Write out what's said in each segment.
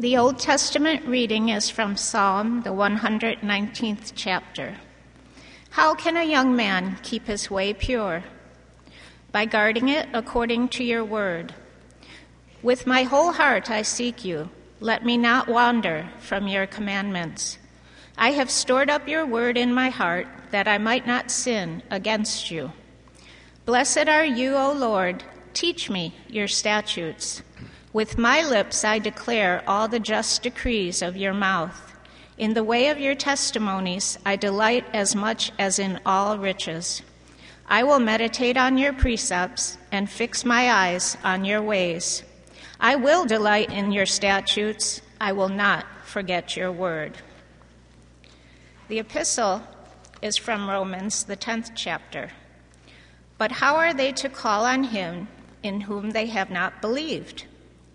The Old Testament reading is from Psalm, the 119th chapter. How can a young man keep his way pure? By guarding it according to your word. With my whole heart I seek you. Let me not wander from your commandments. I have stored up your word in my heart that I might not sin against you. Blessed are you, O Lord. Teach me your statutes. With my lips I declare all the just decrees of your mouth. In the way of your testimonies I delight as much as in all riches. I will meditate on your precepts and fix my eyes on your ways. I will delight in your statutes. I will not forget your word. The epistle is from Romans, the 10th chapter. But how are they to call on him in whom they have not believed?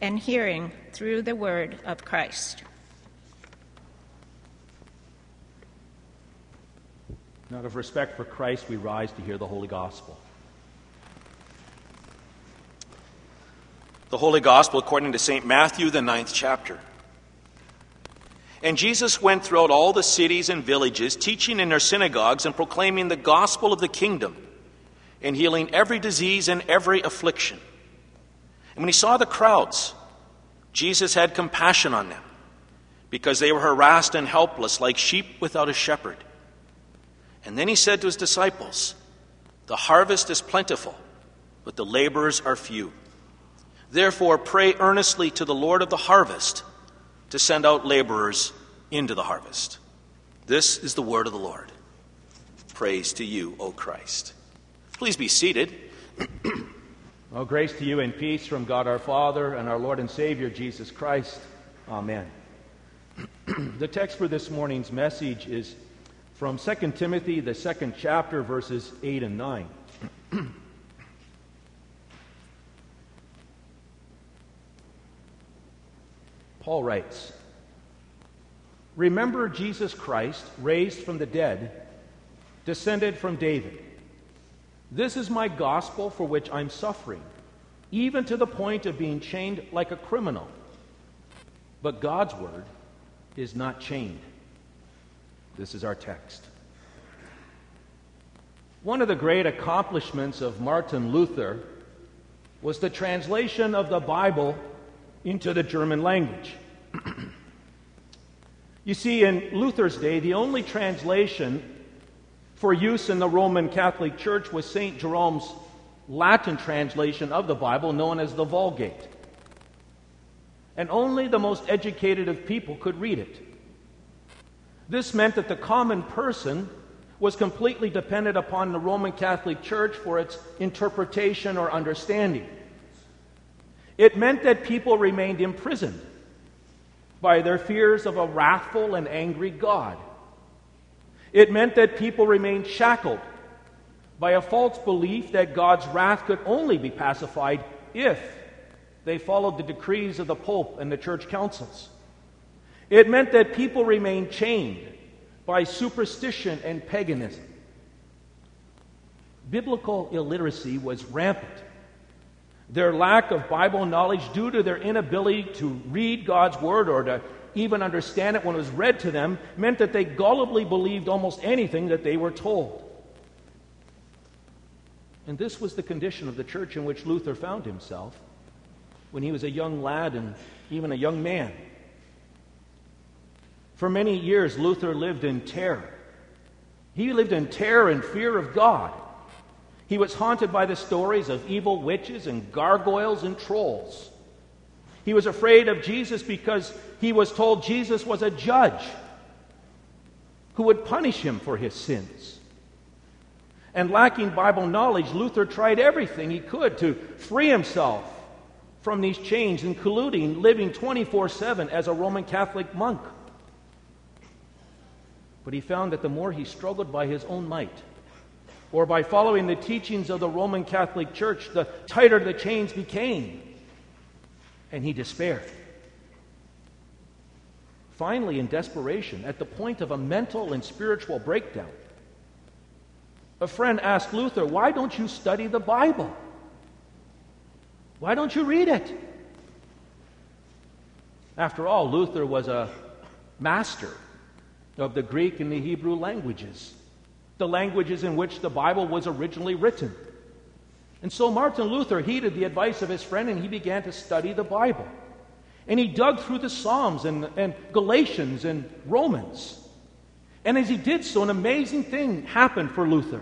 and hearing through the word of Christ. Out of respect for Christ, we rise to hear the Holy Gospel. The Holy Gospel according to St. Matthew, the ninth chapter. And Jesus went throughout all the cities and villages, teaching in their synagogues and proclaiming the gospel of the kingdom, and healing every disease and every affliction. And when he saw the crowds, Jesus had compassion on them because they were harassed and helpless like sheep without a shepherd. And then he said to his disciples, The harvest is plentiful, but the laborers are few. Therefore, pray earnestly to the Lord of the harvest to send out laborers into the harvest. This is the word of the Lord. Praise to you, O Christ. Please be seated. Oh, grace to you and peace from God our Father and our Lord and Savior Jesus Christ. Amen. the text for this morning's message is from 2 Timothy, the second chapter, verses 8 and 9. Paul writes Remember Jesus Christ, raised from the dead, descended from David this is my gospel for which I'm suffering, even to the point of being chained like a criminal. But God's word is not chained. This is our text. One of the great accomplishments of Martin Luther was the translation of the Bible into the German language. you see, in Luther's day, the only translation for use in the Roman Catholic Church was St. Jerome's Latin translation of the Bible, known as the Vulgate. And only the most educated of people could read it. This meant that the common person was completely dependent upon the Roman Catholic Church for its interpretation or understanding. It meant that people remained imprisoned by their fears of a wrathful and angry God. It meant that people remained shackled by a false belief that God's wrath could only be pacified if they followed the decrees of the Pope and the church councils. It meant that people remained chained by superstition and paganism. Biblical illiteracy was rampant. Their lack of Bible knowledge, due to their inability to read God's Word or to even understand it when it was read to them meant that they gullibly believed almost anything that they were told. And this was the condition of the church in which Luther found himself when he was a young lad and even a young man. For many years, Luther lived in terror. He lived in terror and fear of God. He was haunted by the stories of evil witches and gargoyles and trolls. He was afraid of Jesus because he was told Jesus was a judge who would punish him for his sins. And lacking Bible knowledge, Luther tried everything he could to free himself from these chains, including living 24 7 as a Roman Catholic monk. But he found that the more he struggled by his own might, or by following the teachings of the Roman Catholic Church, the tighter the chains became. And he despaired. Finally, in desperation, at the point of a mental and spiritual breakdown, a friend asked Luther, Why don't you study the Bible? Why don't you read it? After all, Luther was a master of the Greek and the Hebrew languages, the languages in which the Bible was originally written. And so Martin Luther heeded the advice of his friend and he began to study the Bible. And he dug through the Psalms and, and Galatians and Romans. And as he did so, an amazing thing happened for Luther.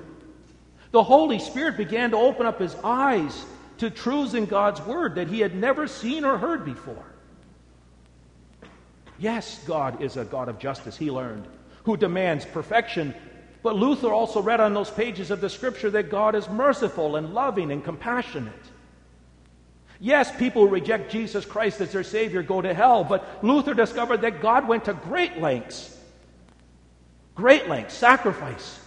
The Holy Spirit began to open up his eyes to truths in God's Word that he had never seen or heard before. Yes, God is a God of justice, he learned, who demands perfection. But Luther also read on those pages of the Scripture that God is merciful and loving and compassionate. Yes, people who reject Jesus Christ as their Savior go to hell, but Luther discovered that God went to great lengths, great lengths, sacrifice,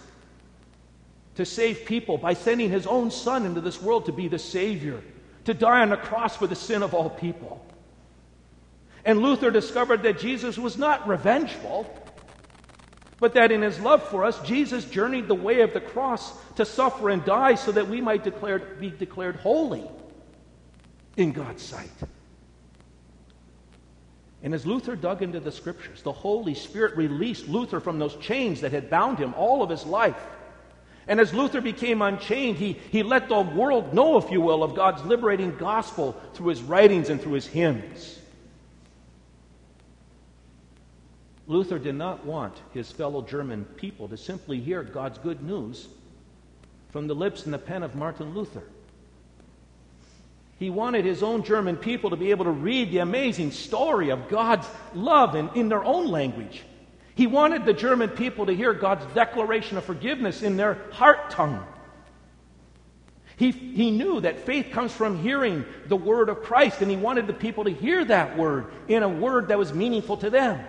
to save people by sending his own Son into this world to be the Savior, to die on the cross for the sin of all people. And Luther discovered that Jesus was not revengeful, but that in his love for us, Jesus journeyed the way of the cross to suffer and die so that we might declared, be declared holy in God's sight. And as Luther dug into the scriptures, the Holy Spirit released Luther from those chains that had bound him all of his life. And as Luther became unchained, he, he let the world know, if you will, of God's liberating gospel through his writings and through his hymns. Luther did not want his fellow German people to simply hear God's good news from the lips and the pen of Martin Luther. He wanted his own German people to be able to read the amazing story of God's love in, in their own language. He wanted the German people to hear God's declaration of forgiveness in their heart tongue. He, he knew that faith comes from hearing the word of Christ, and he wanted the people to hear that word in a word that was meaningful to them.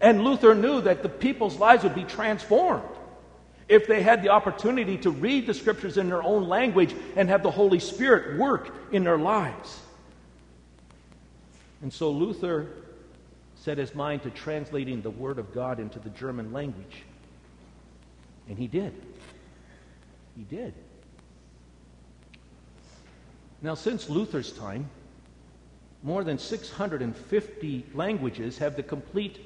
And Luther knew that the people's lives would be transformed if they had the opportunity to read the scriptures in their own language and have the Holy Spirit work in their lives. And so Luther set his mind to translating the Word of God into the German language. And he did. He did. Now, since Luther's time, more than 650 languages have the complete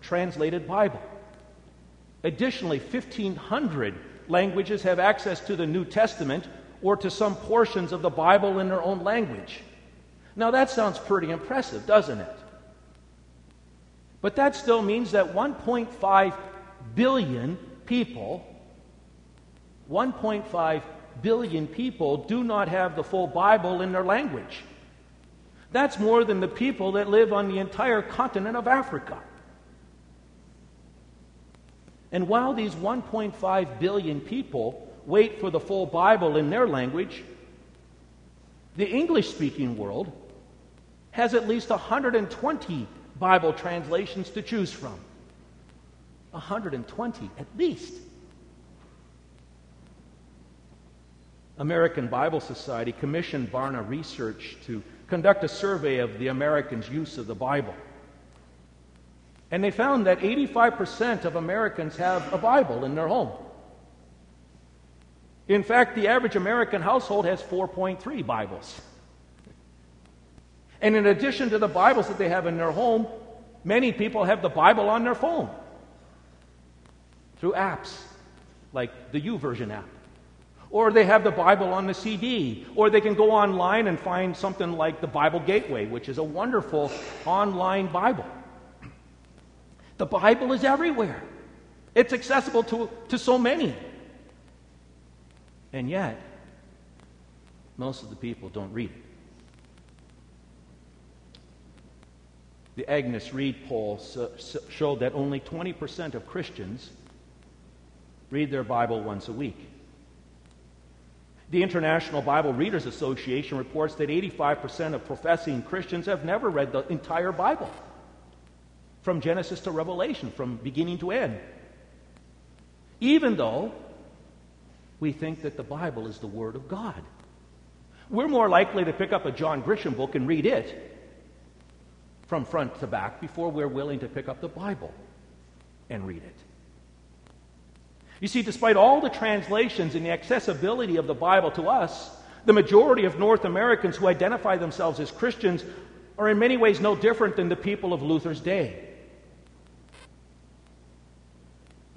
translated Bible. Additionally, 1,500 languages have access to the New Testament or to some portions of the Bible in their own language. Now, that sounds pretty impressive, doesn't it? But that still means that 1.5 billion people, 1.5 billion people do not have the full Bible in their language. That's more than the people that live on the entire continent of Africa. And while these 1.5 billion people wait for the full Bible in their language, the English speaking world has at least 120 Bible translations to choose from. 120 at least. American Bible Society commissioned Barna Research to conduct a survey of the Americans' use of the Bible. And they found that 85% of Americans have a Bible in their home. In fact, the average American household has 4.3 Bibles. And in addition to the Bibles that they have in their home, many people have the Bible on their phone through apps like the YouVersion app. Or they have the Bible on the CD. Or they can go online and find something like the Bible Gateway, which is a wonderful online Bible. The Bible is everywhere, it's accessible to, to so many. And yet, most of the people don't read it. The Angus Reid poll showed that only 20% of Christians read their Bible once a week. The International Bible Readers Association reports that 85% of professing Christians have never read the entire Bible. From Genesis to Revelation, from beginning to end. Even though we think that the Bible is the Word of God. We're more likely to pick up a John Grisham book and read it from front to back before we're willing to pick up the Bible and read it. You see, despite all the translations and the accessibility of the Bible to us, the majority of North Americans who identify themselves as Christians are in many ways no different than the people of Luther's day.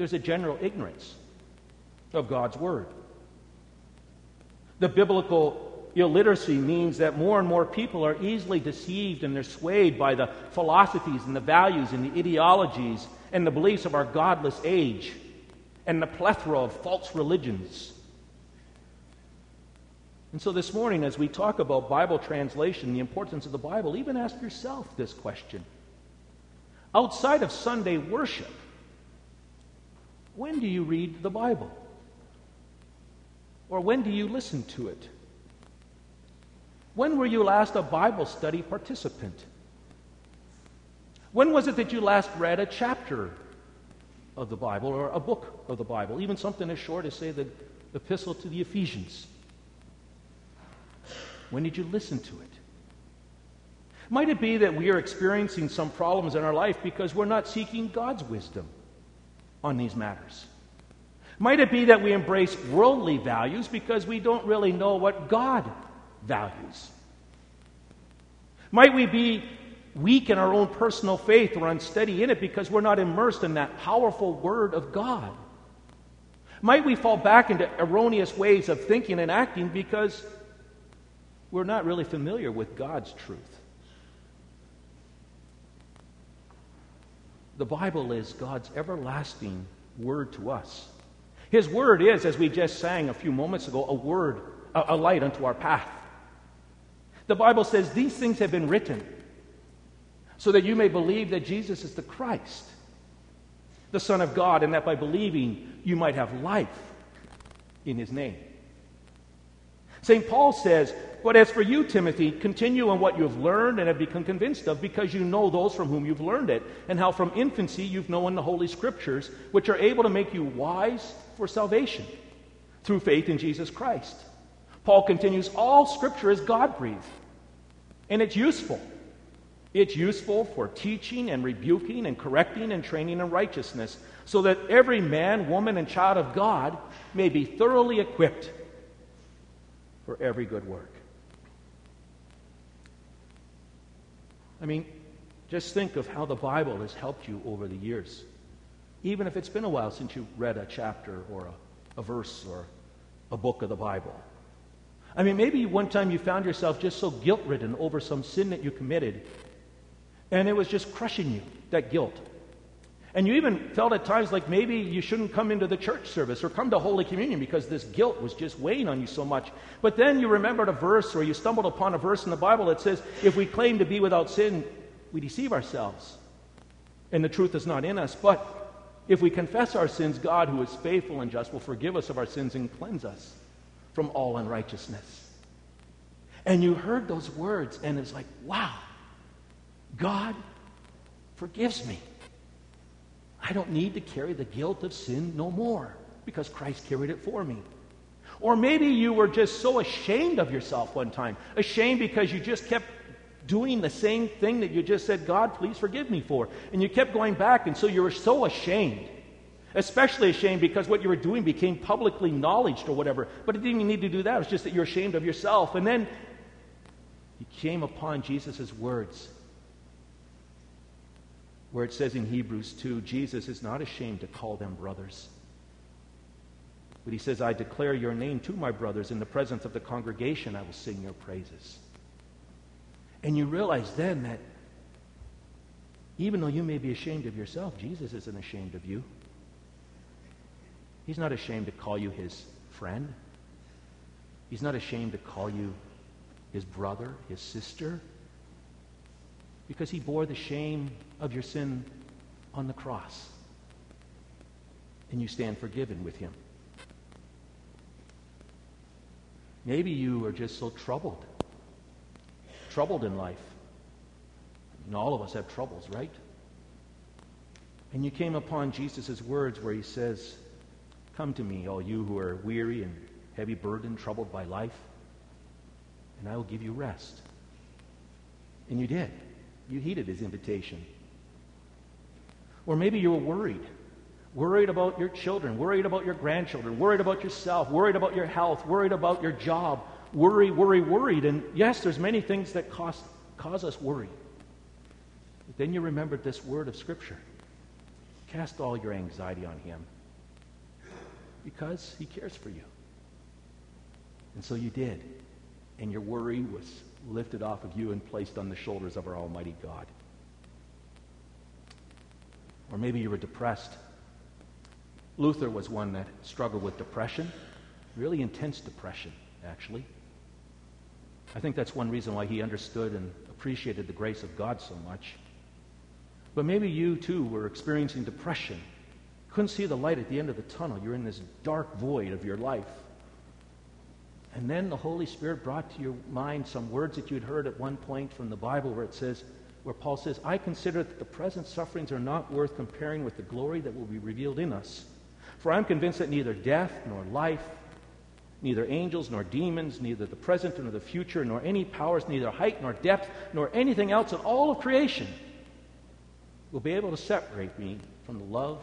There's a general ignorance of God's Word. The biblical illiteracy means that more and more people are easily deceived and they're swayed by the philosophies and the values and the ideologies and the beliefs of our godless age and the plethora of false religions. And so this morning, as we talk about Bible translation, the importance of the Bible, even ask yourself this question. Outside of Sunday worship, when do you read the Bible? Or when do you listen to it? When were you last a Bible study participant? When was it that you last read a chapter of the Bible or a book of the Bible, even something as short as, say, the Epistle to the Ephesians? When did you listen to it? Might it be that we are experiencing some problems in our life because we're not seeking God's wisdom on these matters? Might it be that we embrace worldly values because we don't really know what God values? Might we be weak in our own personal faith or unsteady in it because we're not immersed in that powerful Word of God? Might we fall back into erroneous ways of thinking and acting because we're not really familiar with God's truth? The Bible is God's everlasting Word to us. His Word is, as we just sang a few moments ago, a word, a, a light unto our path. The Bible says these things have been written so that you may believe that Jesus is the Christ, the Son of God, and that by believing you might have life in his name. St. Paul says, But as for you, Timothy, continue in what you have learned and have become convinced of, because you know those from whom you've learned it, and how from infancy you've known the Holy Scriptures, which are able to make you wise for salvation through faith in Jesus Christ. Paul continues, All Scripture is God breathed and it's useful. It's useful for teaching and rebuking and correcting and training in righteousness, so that every man, woman, and child of God may be thoroughly equipped for every good work. I mean, just think of how the Bible has helped you over the years. Even if it's been a while since you read a chapter or a, a verse or a book of the Bible. I mean, maybe one time you found yourself just so guilt ridden over some sin that you committed, and it was just crushing you, that guilt. And you even felt at times like maybe you shouldn't come into the church service or come to Holy Communion because this guilt was just weighing on you so much. But then you remembered a verse or you stumbled upon a verse in the Bible that says, if we claim to be without sin, we deceive ourselves. And the truth is not in us. But if we confess our sins, God, who is faithful and just, will forgive us of our sins and cleanse us from all unrighteousness. And you heard those words, and it's like, wow, God forgives me. I don't need to carry the guilt of sin no more because Christ carried it for me. Or maybe you were just so ashamed of yourself one time, ashamed because you just kept doing the same thing that you just said, God, please forgive me for. And you kept going back, and so you were so ashamed Especially ashamed because what you were doing became publicly acknowledged or whatever. But it didn't even need to do that. It was just that you're ashamed of yourself. And then you came upon Jesus' words, where it says in Hebrews 2 Jesus is not ashamed to call them brothers. But he says, I declare your name to my brothers. In the presence of the congregation, I will sing your praises. And you realize then that even though you may be ashamed of yourself, Jesus isn't ashamed of you. He's not ashamed to call you his friend. He's not ashamed to call you his brother, his sister, because he bore the shame of your sin on the cross. And you stand forgiven with him. Maybe you are just so troubled, troubled in life. And all of us have troubles, right? And you came upon Jesus' words where he says, Come to me, all you who are weary and heavy burdened, troubled by life, and I will give you rest. And you did. You heeded his invitation. Or maybe you were worried. Worried about your children, worried about your grandchildren, worried about yourself, worried about your health, worried about your job. Worry, worry, worried. And yes, there's many things that cause, cause us worry. But then you remembered this word of Scripture. Cast all your anxiety on him because he cares for you. And so you did. And your worry was lifted off of you and placed on the shoulders of our Almighty God. Or maybe you were depressed. Luther was one that struggled with depression, really intense depression, actually. I think that's one reason why he understood and appreciated the grace of God so much. But maybe you too were experiencing depression. Couldn't see the light at the end of the tunnel. You're in this dark void of your life. And then the Holy Spirit brought to your mind some words that you'd heard at one point from the Bible where it says, where Paul says, I consider that the present sufferings are not worth comparing with the glory that will be revealed in us. For I'm convinced that neither death nor life, neither angels nor demons, neither the present nor the future, nor any powers, neither height nor depth, nor anything else in all of creation will be able to separate me from the love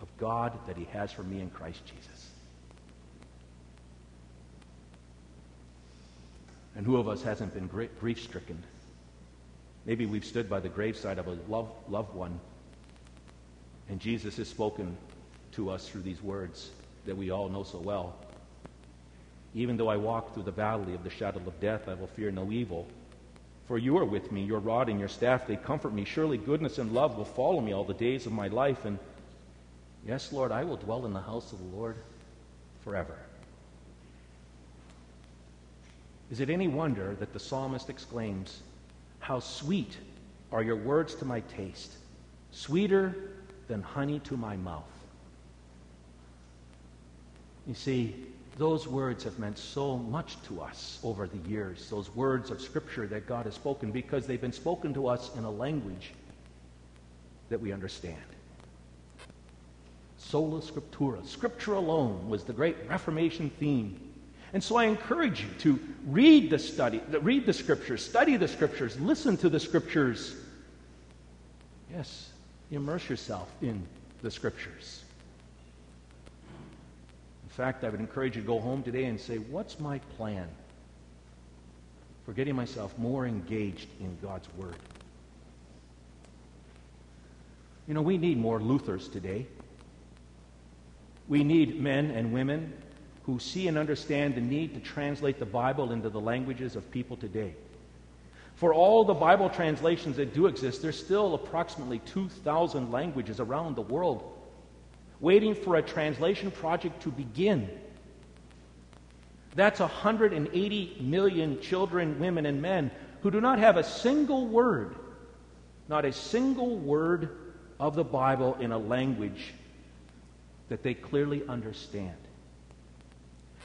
of God that He has for me in Christ Jesus. And who of us hasn't been grief stricken? Maybe we've stood by the graveside of a loved, loved one, and Jesus has spoken to us through these words that we all know so well. Even though I walk through the valley of the shadow of death, I will fear no evil. For you are with me, your rod and your staff, they comfort me. Surely goodness and love will follow me all the days of my life. And yes, Lord, I will dwell in the house of the Lord forever. Is it any wonder that the psalmist exclaims, How sweet are your words to my taste, sweeter than honey to my mouth? You see, those words have meant so much to us over the years, those words of Scripture that God has spoken, because they've been spoken to us in a language that we understand. Sola Scriptura, Scripture alone, was the great Reformation theme and so I encourage you to read the study, read the scriptures, study the scriptures, listen to the scriptures. Yes, immerse yourself in the scriptures. In fact, I would encourage you to go home today and say, What's my plan for getting myself more engaged in God's Word? You know, we need more Luthers today. We need men and women who see and understand the need to translate the Bible into the languages of people today. For all the Bible translations that do exist, there's still approximately 2,000 languages around the world waiting for a translation project to begin. That's 180 million children, women, and men who do not have a single word, not a single word of the Bible in a language that they clearly understand.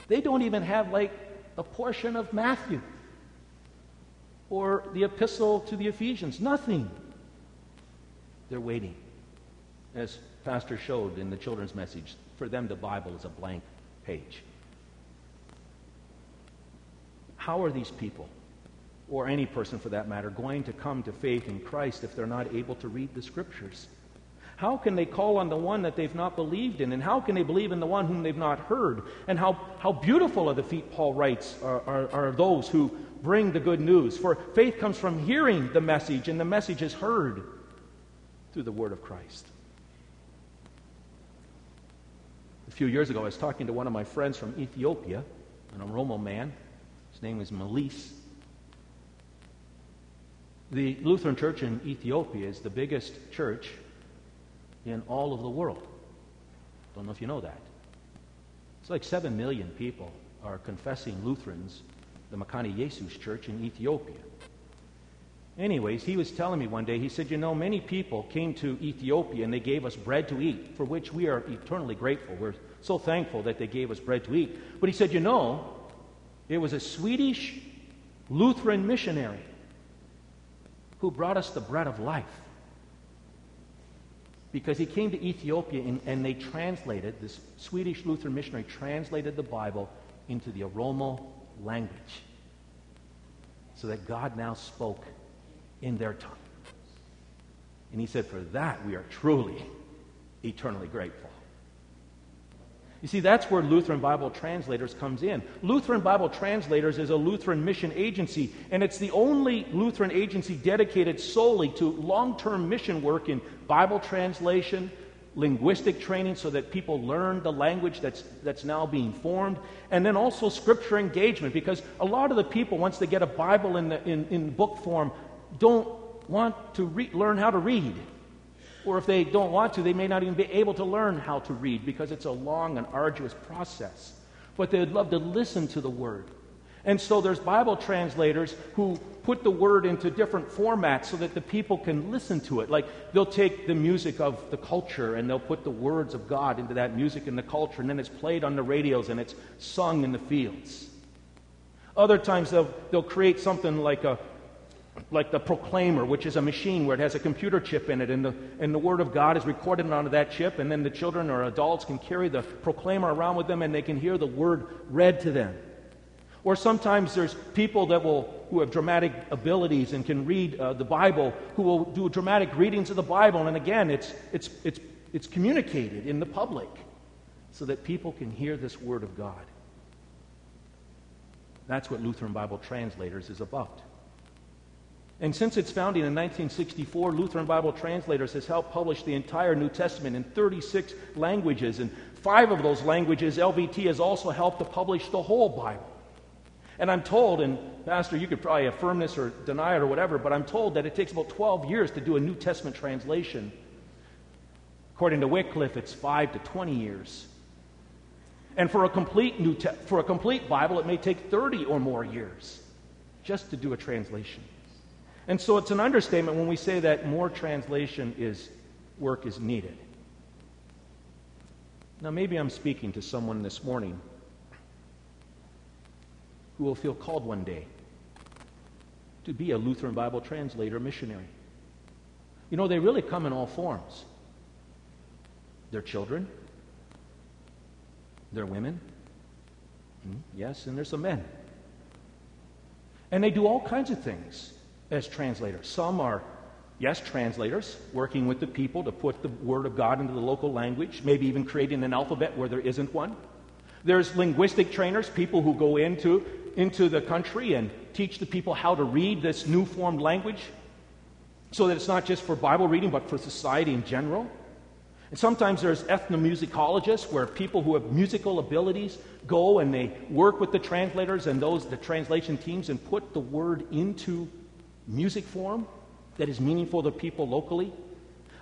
They don't even have like a portion of Matthew or the epistle to the Ephesians. Nothing. They're waiting. As Pastor showed in the children's message, for them the Bible is a blank page. How are these people, or any person for that matter, going to come to faith in Christ if they're not able to read the Scriptures? How can they call on the one that they've not believed in? And how can they believe in the one whom they've not heard? And how, how beautiful are the feet, Paul writes, are, are, are those who bring the good news. For faith comes from hearing the message, and the message is heard through the word of Christ. A few years ago, I was talking to one of my friends from Ethiopia, an Oromo man. His name is Melis. The Lutheran Church in Ethiopia is the biggest church in all of the world. Don't know if you know that. It's like 7 million people are confessing Lutherans, the Mekane Jesus Church in Ethiopia. Anyways, he was telling me one day, he said, You know, many people came to Ethiopia and they gave us bread to eat, for which we are eternally grateful. We're so thankful that they gave us bread to eat. But he said, You know, it was a Swedish Lutheran missionary who brought us the bread of life because he came to Ethiopia and, and they translated, this Swedish Lutheran missionary translated the Bible into the Oromo language so that God now spoke in their tongue. And he said, For that we are truly eternally grateful. You see, that's where Lutheran Bible Translators comes in. Lutheran Bible Translators is a Lutheran mission agency, and it's the only Lutheran agency dedicated solely to long term mission work in Bible translation, linguistic training so that people learn the language that's, that's now being formed, and then also scripture engagement because a lot of the people, once they get a Bible in, the, in, in book form, don't want to re- learn how to read. Or if they don't want to, they may not even be able to learn how to read because it's a long and arduous process. But they'd love to listen to the Word. And so there's Bible translators who put the word into different formats so that the people can listen to it. Like they'll take the music of the culture and they'll put the words of God into that music and the culture, and then it's played on the radios and it's sung in the fields. Other times they'll, they'll create something like a like the proclaimer, which is a machine where it has a computer chip in it, and the, and the Word of God is recorded onto that chip, and then the children or adults can carry the proclaimer around with them and they can hear the Word read to them. Or sometimes there's people that will, who have dramatic abilities and can read uh, the Bible, who will do dramatic readings of the Bible. And again, it's, it's, it's, it's communicated in the public so that people can hear this Word of God. That's what Lutheran Bible Translators is about. And since its founding in 1964, Lutheran Bible Translators has helped publish the entire New Testament in 36 languages. And five of those languages, LBT has also helped to publish the whole Bible. And I'm told, and Pastor, you could probably affirm this or deny it or whatever, but I'm told that it takes about 12 years to do a New Testament translation. According to Wycliffe, it's 5 to 20 years. And for a complete New Te- for a complete Bible, it may take 30 or more years just to do a translation. And so it's an understatement when we say that more translation is work is needed. Now maybe I'm speaking to someone this morning who will feel called one day to be a Lutheran Bible translator missionary. You know, they really come in all forms. They're children, they're women, hmm, yes, and there's some men. And they do all kinds of things as translators. Some are, yes, translators, working with the people to put the Word of God into the local language, maybe even creating an alphabet where there isn't one. There's linguistic trainers, people who go into into the country and teach the people how to read this new formed language so that it's not just for Bible reading, but for society in general. And sometimes there's ethnomusicologists where people who have musical abilities go and they work with the translators and those the translation teams and put the word into music form that is meaningful to people locally.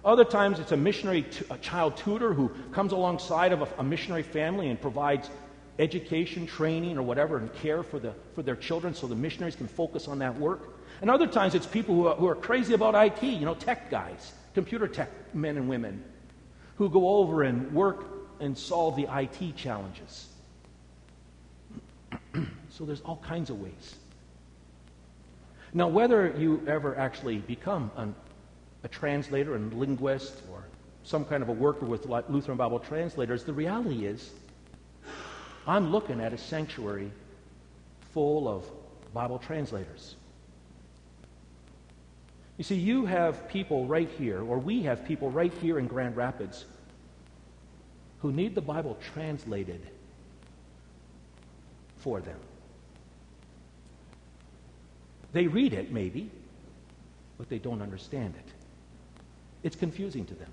Other times it's a missionary, t- a child tutor who comes alongside of a, a missionary family and provides education, training, or whatever, and care for, the, for their children so the missionaries can focus on that work. And other times it's people who are, who are crazy about IT, you know, tech guys, computer tech men and women, who go over and work and solve the IT challenges. so there's all kinds of ways. Now, whether you ever actually become an, a translator and linguist or some kind of a worker with Lutheran Bible translators, the reality is I'm looking at a sanctuary full of Bible translators. You see, you have people right here, or we have people right here in Grand Rapids who need the Bible translated for them. They read it, maybe, but they don't understand it. It's confusing to them.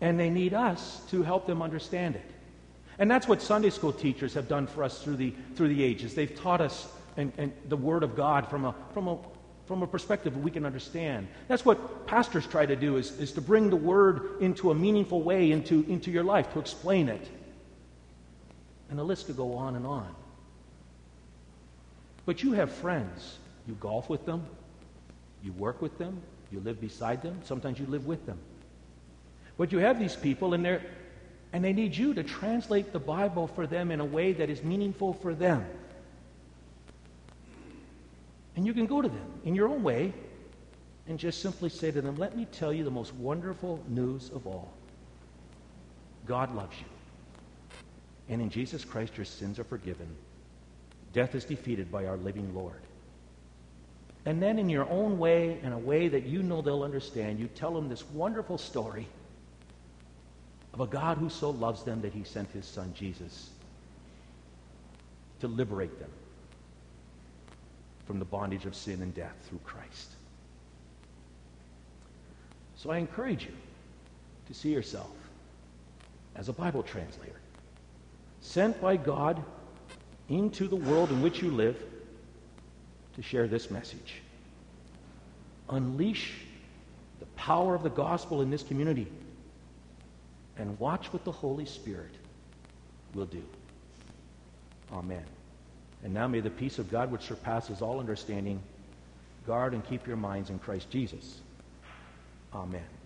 And they need us to help them understand it. And that's what Sunday school teachers have done for us through the, through the ages. They've taught us and, and the Word of God from a, from, a, from a perspective we can understand. That's what pastors try to do, is, is to bring the Word into a meaningful way into, into your life, to explain it. And the list could go on and on. But you have friends. You golf with them, you work with them, you live beside them, sometimes you live with them. But you have these people, and they're, and they need you to translate the Bible for them in a way that is meaningful for them. And you can go to them in your own way and just simply say to them, Let me tell you the most wonderful news of all God loves you. And in Jesus Christ, your sins are forgiven. Death is defeated by our living Lord. And then, in your own way, in a way that you know they'll understand, you tell them this wonderful story of a God who so loves them that he sent his son Jesus to liberate them from the bondage of sin and death through Christ. So I encourage you to see yourself as a Bible translator, sent by God into the world in which you live to share this message. Unleash the power of the gospel in this community and watch what the Holy Spirit will do. Amen. And now may the peace of God, which surpasses all understanding, guard and keep your minds in Christ Jesus. Amen.